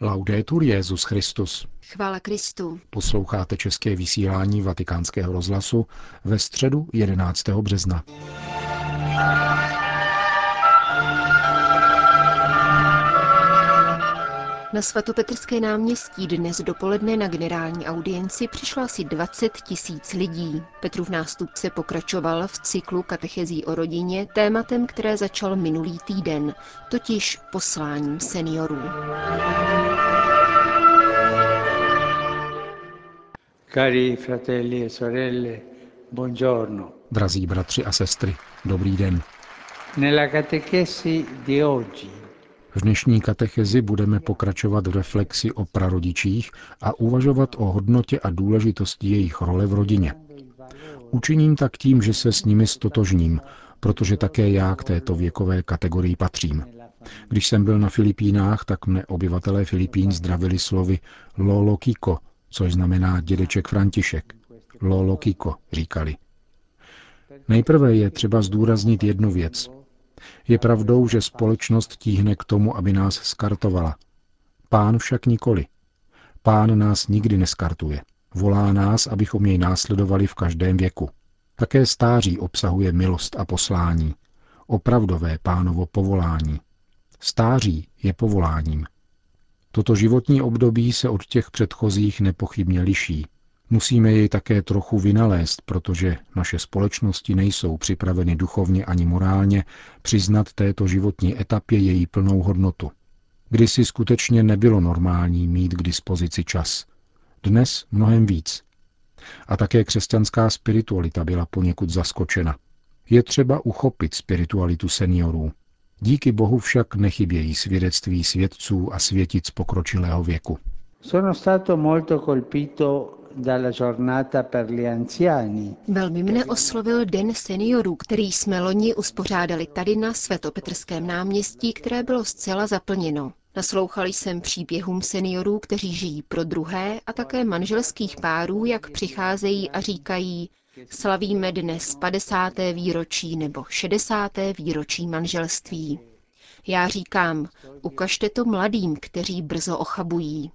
Laudetur Jezus Christus. Chvála Kristu. Posloucháte české vysílání Vatikánského rozhlasu ve středu 11. března. Na svatopetrské náměstí dnes dopoledne na generální audienci přišlo asi 20 tisíc lidí. Petrův nástupce pokračoval v cyklu katechezí o rodině tématem, které začal minulý týden, totiž posláním seniorů. Cari fratelli e sorelle, buongiorno. Drazí bratři a sestry, dobrý den. Nella catechesi di oggi v dnešní katechezi budeme pokračovat v reflexi o prarodičích a uvažovat o hodnotě a důležitosti jejich role v rodině. Učiním tak tím, že se s nimi stotožním, protože také já k této věkové kategorii patřím. Když jsem byl na Filipínách, tak mne obyvatelé Filipín zdravili slovy Lolo Kiko, což znamená dědeček František. Lolo Kiko, říkali. Nejprve je třeba zdůraznit jednu věc. Je pravdou, že společnost tíhne k tomu, aby nás skartovala. Pán však nikoli. Pán nás nikdy neskartuje. Volá nás, abychom jej následovali v každém věku. Také stáří obsahuje milost a poslání. Opravdové pánovo povolání. Stáří je povoláním. Toto životní období se od těch předchozích nepochybně liší. Musíme jej také trochu vynalézt, protože naše společnosti nejsou připraveny duchovně ani morálně přiznat této životní etapě její plnou hodnotu. Kdysi skutečně nebylo normální mít k dispozici čas. Dnes mnohem víc. A také křesťanská spiritualita byla poněkud zaskočena. Je třeba uchopit spiritualitu seniorů. Díky Bohu však nechybějí svědectví svědců a světic pokročilého věku. Sono stato molto colpito Velmi mne oslovil Den seniorů, který jsme loni uspořádali tady na Svetopetrském náměstí, které bylo zcela zaplněno. Naslouchali jsem příběhům seniorů, kteří žijí pro druhé a také manželských párů, jak přicházejí a říkají, slavíme dnes 50. výročí nebo 60. výročí manželství. Já říkám, ukažte to mladým, kteří brzo ochabují.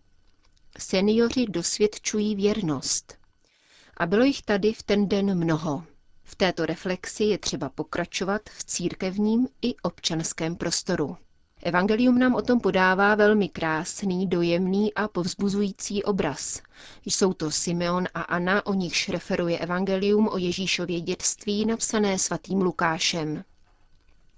Seniori dosvědčují věrnost. A bylo jich tady v ten den mnoho. V této reflexi je třeba pokračovat v církevním i občanském prostoru. Evangelium nám o tom podává velmi krásný, dojemný a povzbuzující obraz. Jsou to Simeon a Anna, o nichž referuje Evangelium o Ježíšově dětství napsané svatým Lukášem.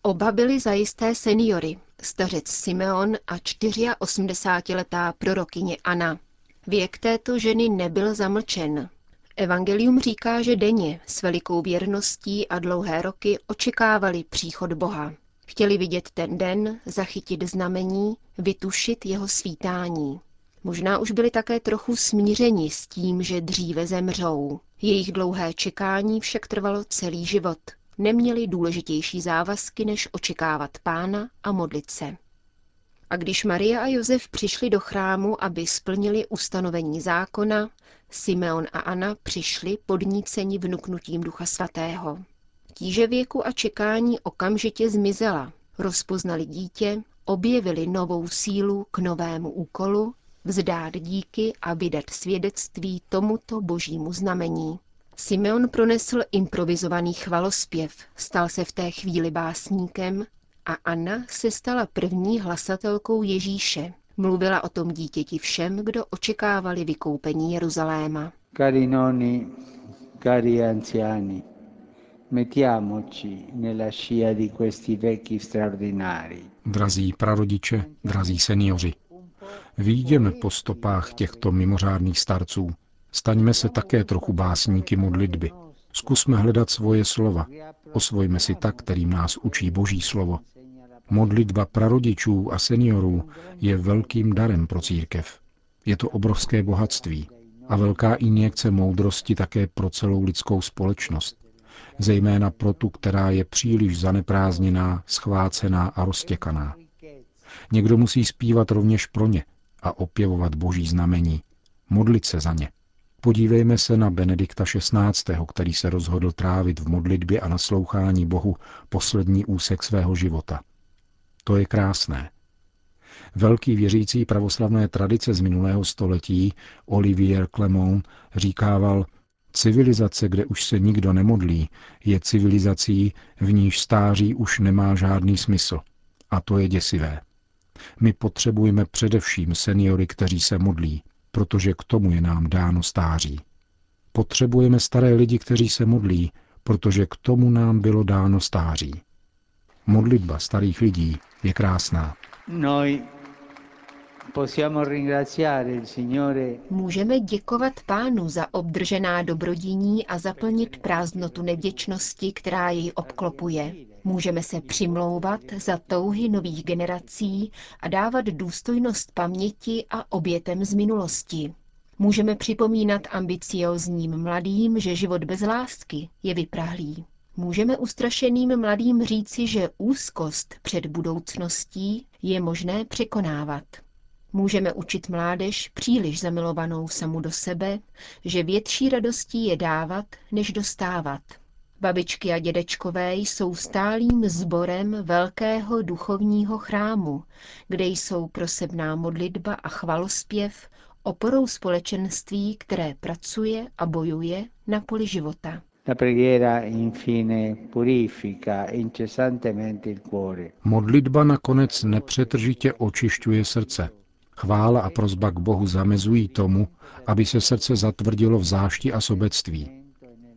Oba byli zajisté seniory, stařec Simeon a 84-letá prorokyně Anna. Věk této ženy nebyl zamlčen. Evangelium říká, že denně s velikou věrností a dlouhé roky očekávali příchod Boha. Chtěli vidět ten den, zachytit znamení, vytušit jeho svítání. Možná už byli také trochu smířeni s tím, že dříve zemřou. Jejich dlouhé čekání však trvalo celý život. Neměli důležitější závazky, než očekávat pána a modlit se. A když Maria a Josef přišli do chrámu, aby splnili ustanovení zákona, Simeon a Anna přišli podníceni vnuknutím Ducha Svatého. Tíže věku a čekání okamžitě zmizela. Rozpoznali dítě, objevili novou sílu k novému úkolu, vzdát díky a vydat svědectví tomuto božímu znamení. Simeon pronesl improvizovaný chvalospěv, stal se v té chvíli básníkem a Anna se stala první hlasatelkou Ježíše. Mluvila o tom dítěti všem, kdo očekávali vykoupení Jeruzaléma. Cari nonni, cari anziani, mettiamoci nella scia di questi vecchi straordinari. Drazí prarodiče, drazí seniori, výjdeme po stopách těchto mimořádných starců. Staňme se také trochu básníky modlitby. Zkusme hledat svoje slova. Osvojme si tak, kterým nás učí Boží slovo. Modlitba prarodičů a seniorů je velkým darem pro církev. Je to obrovské bohatství a velká injekce moudrosti také pro celou lidskou společnost, zejména pro tu, která je příliš zaneprázdněná, schvácená a roztěkaná. Někdo musí zpívat rovněž pro ně a opěvovat boží znamení, modlit se za ně. Podívejme se na Benedikta XVI., který se rozhodl trávit v modlitbě a naslouchání Bohu poslední úsek svého života – to je krásné. Velký věřící pravoslavné tradice z minulého století Olivier Clement říkával, civilizace, kde už se nikdo nemodlí, je civilizací, v níž stáří už nemá žádný smysl. A to je děsivé. My potřebujeme především seniory, kteří se modlí, protože k tomu je nám dáno stáří. Potřebujeme staré lidi, kteří se modlí, protože k tomu nám bylo dáno stáří. Modlitba starých lidí je krásná. Můžeme děkovat Pánu za obdržená dobrodiní a zaplnit prázdnotu nevděčnosti, která jej obklopuje. Můžeme se přimlouvat za touhy nových generací a dávat důstojnost paměti a obětem z minulosti. Můžeme připomínat ambiciozním mladým, že život bez lásky je vyprahlý. Můžeme ustrašeným mladým říci, že úzkost před budoucností je možné překonávat. Můžeme učit mládež příliš zamilovanou samu do sebe, že větší radostí je dávat, než dostávat. Babičky a dědečkové jsou stálým sborem velkého duchovního chrámu, kde jsou prosebná modlitba a chvalospěv oporou společenství, které pracuje a bojuje na poli života. Modlitba nakonec nepřetržitě očišťuje srdce. Chvála a prozba k Bohu zamezují tomu, aby se srdce zatvrdilo v zášti a sobectví.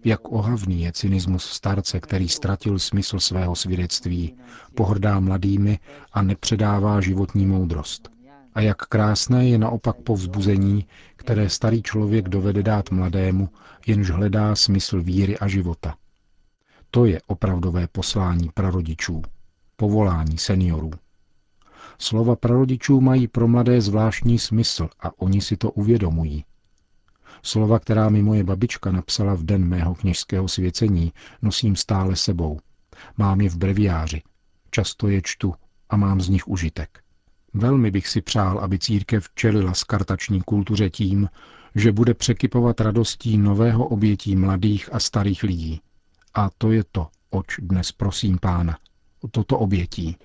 Jak ohavný je cynismus starce, který ztratil smysl svého svědectví, pohrdá mladými a nepředává životní moudrost. A jak krásné je naopak povzbuzení, které starý člověk dovede dát mladému, jenž hledá smysl víry a života. To je opravdové poslání prarodičů, povolání seniorů. Slova prarodičů mají pro mladé zvláštní smysl a oni si to uvědomují. Slova, která mi moje babička napsala v den mého kněžského svěcení, nosím stále sebou. Mám je v breviáři. Často je čtu a mám z nich užitek. Velmi bych si přál, aby církev čelila skartační kultuře tím, že bude překypovat radostí nového obětí mladých a starých lidí. A to je to, oč dnes prosím pána. Toto obětí.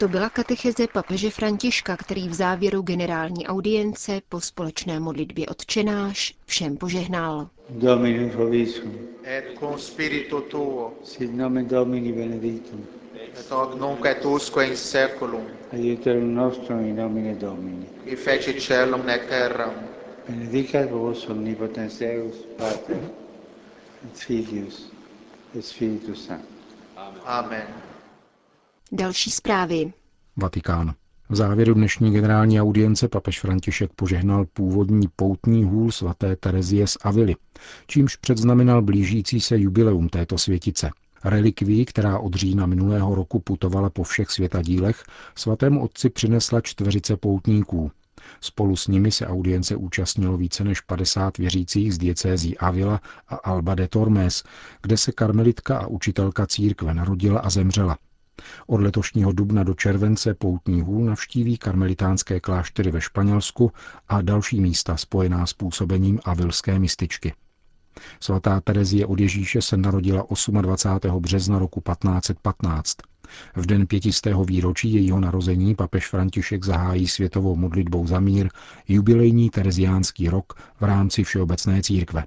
To byla katecheze papeže Františka, který v závěru generální audience po společné modlitbě odčenáš všem požehnal. Dominus vobiscum. Et cum spiritu tuo. Sit nomen Domini benedictum. Et hoc nunc et usque in seculum. Aiuterium nostrum in nomine Domini. Qui feci celum et terram. Benedicat vos omnipotens Deus, Pater, et Filius, et Spiritus Sanctus. Amen. Další zprávy. Vatikán. V závěru dnešní generální audience papež František požehnal původní poutní hůl svaté Terezie z Avily, čímž předznamenal blížící se jubileum této světice. Relikví, která od října minulého roku putovala po všech světadílech, svatému otci přinesla čtveřice poutníků. Spolu s nimi se audience účastnilo více než 50 věřících z diecézí Avila a Alba de Tormes, kde se karmelitka a učitelka církve narodila a zemřela. Od letošního dubna do července poutní hůl navštíví karmelitánské kláštery ve Španělsku a další místa spojená s působením avilské mističky. Svatá Terezie od Ježíše se narodila 28. března roku 1515. V den pětistého výročí jejího narození papež František zahájí světovou modlitbou za mír jubilejní tereziánský rok v rámci Všeobecné církve.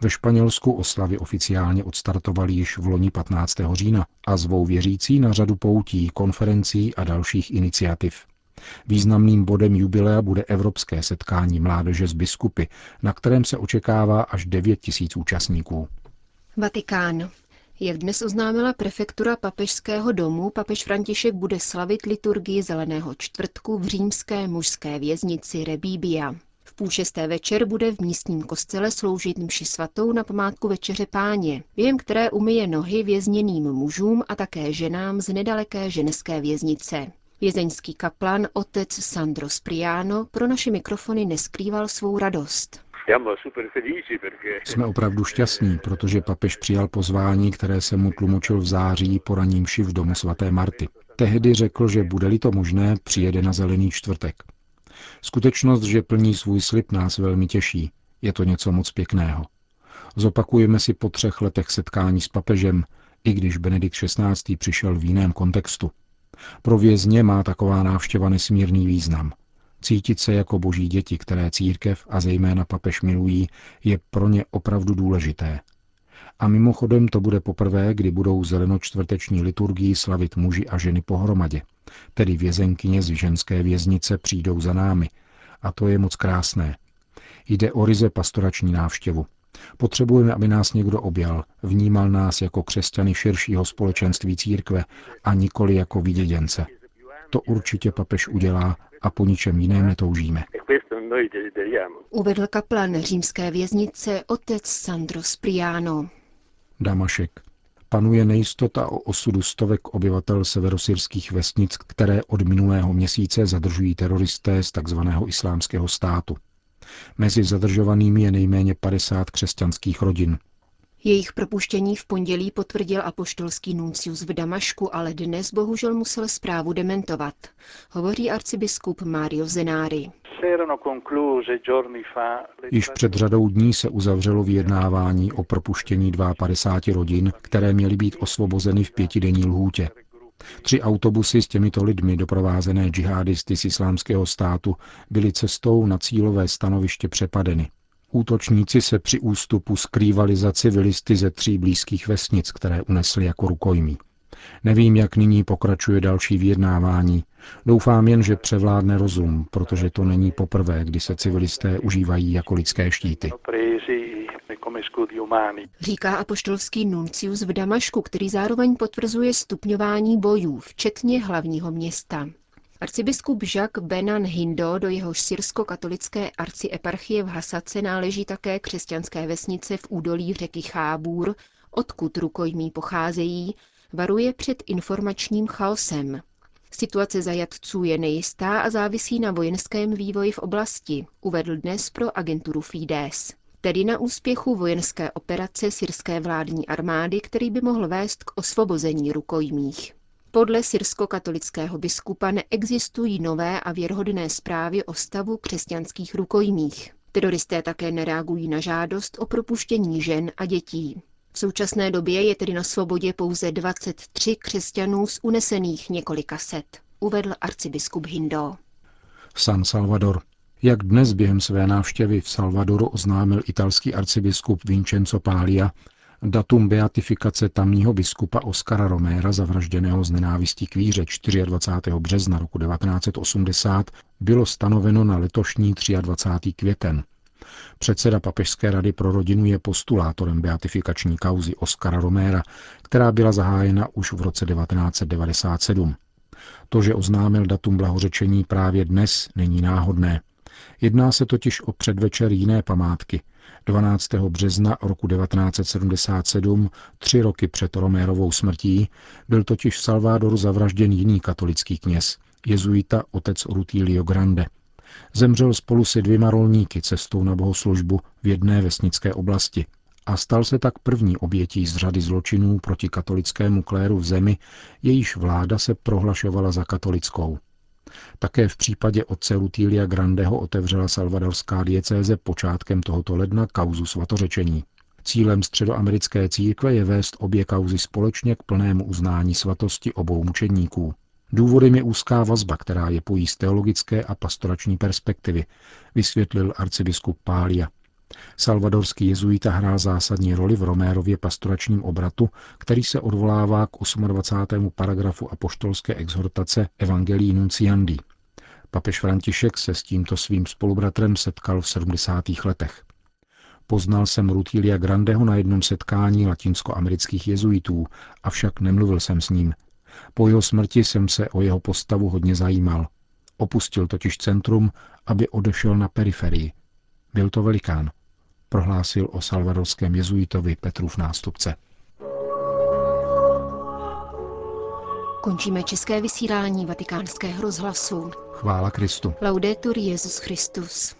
Ve Španělsku oslavy oficiálně odstartovaly již v loni 15. října a zvou věřící na řadu poutí, konferencí a dalších iniciativ. Významným bodem jubilea bude Evropské setkání mládeže z biskupy, na kterém se očekává až 9 tisíc účastníků. Vatikán. Jak dnes oznámila prefektura papežského domu, papež František bude slavit liturgii Zeleného čtvrtku v římské mužské věznici Rebíbia. V půl šesté večer bude v místním kostele sloužit mši svatou na památku Večeře páně, během které umyje nohy vězněným mužům a také ženám z nedaleké ženské věznice. Vězeňský kaplan otec Sandro Spriano pro naše mikrofony neskrýval svou radost. Jsme opravdu šťastní, protože papež přijal pozvání, které se mu tlumočil v září po raním v domu svaté Marty. Tehdy řekl, že bude-li to možné, přijede na zelený čtvrtek. Skutečnost, že plní svůj slib, nás velmi těší. Je to něco moc pěkného. Zopakujeme si po třech letech setkání s papežem, i když Benedikt XVI. přišel v jiném kontextu. Pro vězně má taková návštěva nesmírný význam. Cítit se jako boží děti, které církev a zejména papež milují, je pro ně opravdu důležité. A mimochodem to bude poprvé, kdy budou zelenočtvrteční liturgii slavit muži a ženy pohromadě. Tedy vězenkyně z ženské věznice přijdou za námi. A to je moc krásné. Jde o ryze pastorační návštěvu. Potřebujeme, aby nás někdo objal, vnímal nás jako křesťany širšího společenství církve a nikoli jako viděděnce. To určitě papež udělá a po ničem jiném netoužíme. Uvedl kaplan římské věznice otec Sandro Spriano. Damašek. Panuje nejistota o osudu stovek obyvatel severosyrských vesnic, které od minulého měsíce zadržují teroristé z tzv. islámského státu. Mezi zadržovanými je nejméně 50 křesťanských rodin. Jejich propuštění v pondělí potvrdil apoštolský nuncius v Damašku, ale dnes bohužel musel zprávu dementovat. Hovoří arcibiskup Mario Zenári. Již před řadou dní se uzavřelo vyjednávání o propuštění 52 rodin, které měly být osvobozeny v pětidenní lhůtě. Tři autobusy s těmito lidmi, doprovázené džihadisty z islámského státu, byly cestou na cílové stanoviště přepadeny. Útočníci se při ústupu skrývali za civilisty ze tří blízkých vesnic, které unesli jako rukojmí. Nevím, jak nyní pokračuje další vyjednávání. Doufám jen, že převládne rozum, protože to není poprvé, kdy se civilisté užívají jako lidské štíty. Říká apoštolský nuncius v Damašku, který zároveň potvrzuje stupňování bojů, včetně hlavního města. Arcibiskup Jacques Benan Hindo, do jehož syrsko-katolické arcieparchie v Hasace náleží také křesťanské vesnice v údolí řeky Chábůr, odkud rukojmí pocházejí, varuje před informačním chaosem. Situace zajatců je nejistá a závisí na vojenském vývoji v oblasti, uvedl dnes pro agenturu Fides. Tedy na úspěchu vojenské operace syrské vládní armády, který by mohl vést k osvobození rukojmích. Podle syrsko-katolického biskupa neexistují nové a věrhodné zprávy o stavu křesťanských rukojmích. Teroristé také nereagují na žádost o propuštění žen a dětí. V současné době je tedy na svobodě pouze 23 křesťanů z unesených několika set, uvedl arcibiskup Hindo. San Salvador. Jak dnes během své návštěvy v Salvadoru oznámil italský arcibiskup Vincenzo Pália, datum beatifikace tamního biskupa Oskara Roméra, zavražděného z nenávistí k víře 24. března roku 1980, bylo stanoveno na letošní 23. květen. Předseda Papežské rady pro rodinu je postulátorem beatifikační kauzy Oskara Roméra, která byla zahájena už v roce 1997. To, že oznámil datum blahořečení právě dnes, není náhodné. Jedná se totiž o předvečer jiné památky. 12. března roku 1977, tři roky před Romérovou smrtí, byl totiž v Salvadoru zavražděn jiný katolický kněz, jezuita otec Rutilio Grande. Zemřel spolu se dvěma rolníky cestou na bohoslužbu v jedné vesnické oblasti a stal se tak první obětí z řady zločinů proti katolickému kléru v zemi, jejíž vláda se prohlašovala za katolickou. Také v případě otce Rutília Grandeho otevřela salvadorská diecéze počátkem tohoto ledna kauzu svatořečení. Cílem středoamerické církve je vést obě kauzy společně k plnému uznání svatosti obou mučedníků. Důvodem je úzká vazba, která je pojí z teologické a pastorační perspektivy, vysvětlil arcibiskup Pália. Salvadorský jezuita hrál zásadní roli v Romérově pastoračním obratu, který se odvolává k 28. paragrafu apoštolské exhortace Evangelii Nunciandi. Papež František se s tímto svým spolubratrem setkal v 70. letech. Poznal jsem Rutilia Grandeho na jednom setkání latinskoamerických jezuitů, avšak nemluvil jsem s ním. Po jeho smrti jsem se o jeho postavu hodně zajímal. Opustil totiž centrum, aby odešel na periferii. Byl to velikán, prohlásil o salvadorském jezuitovi Petrův nástupce. Končíme české vysílání vatikánského rozhlasu. Chvála Kristu. Laudetur Jezus Christus.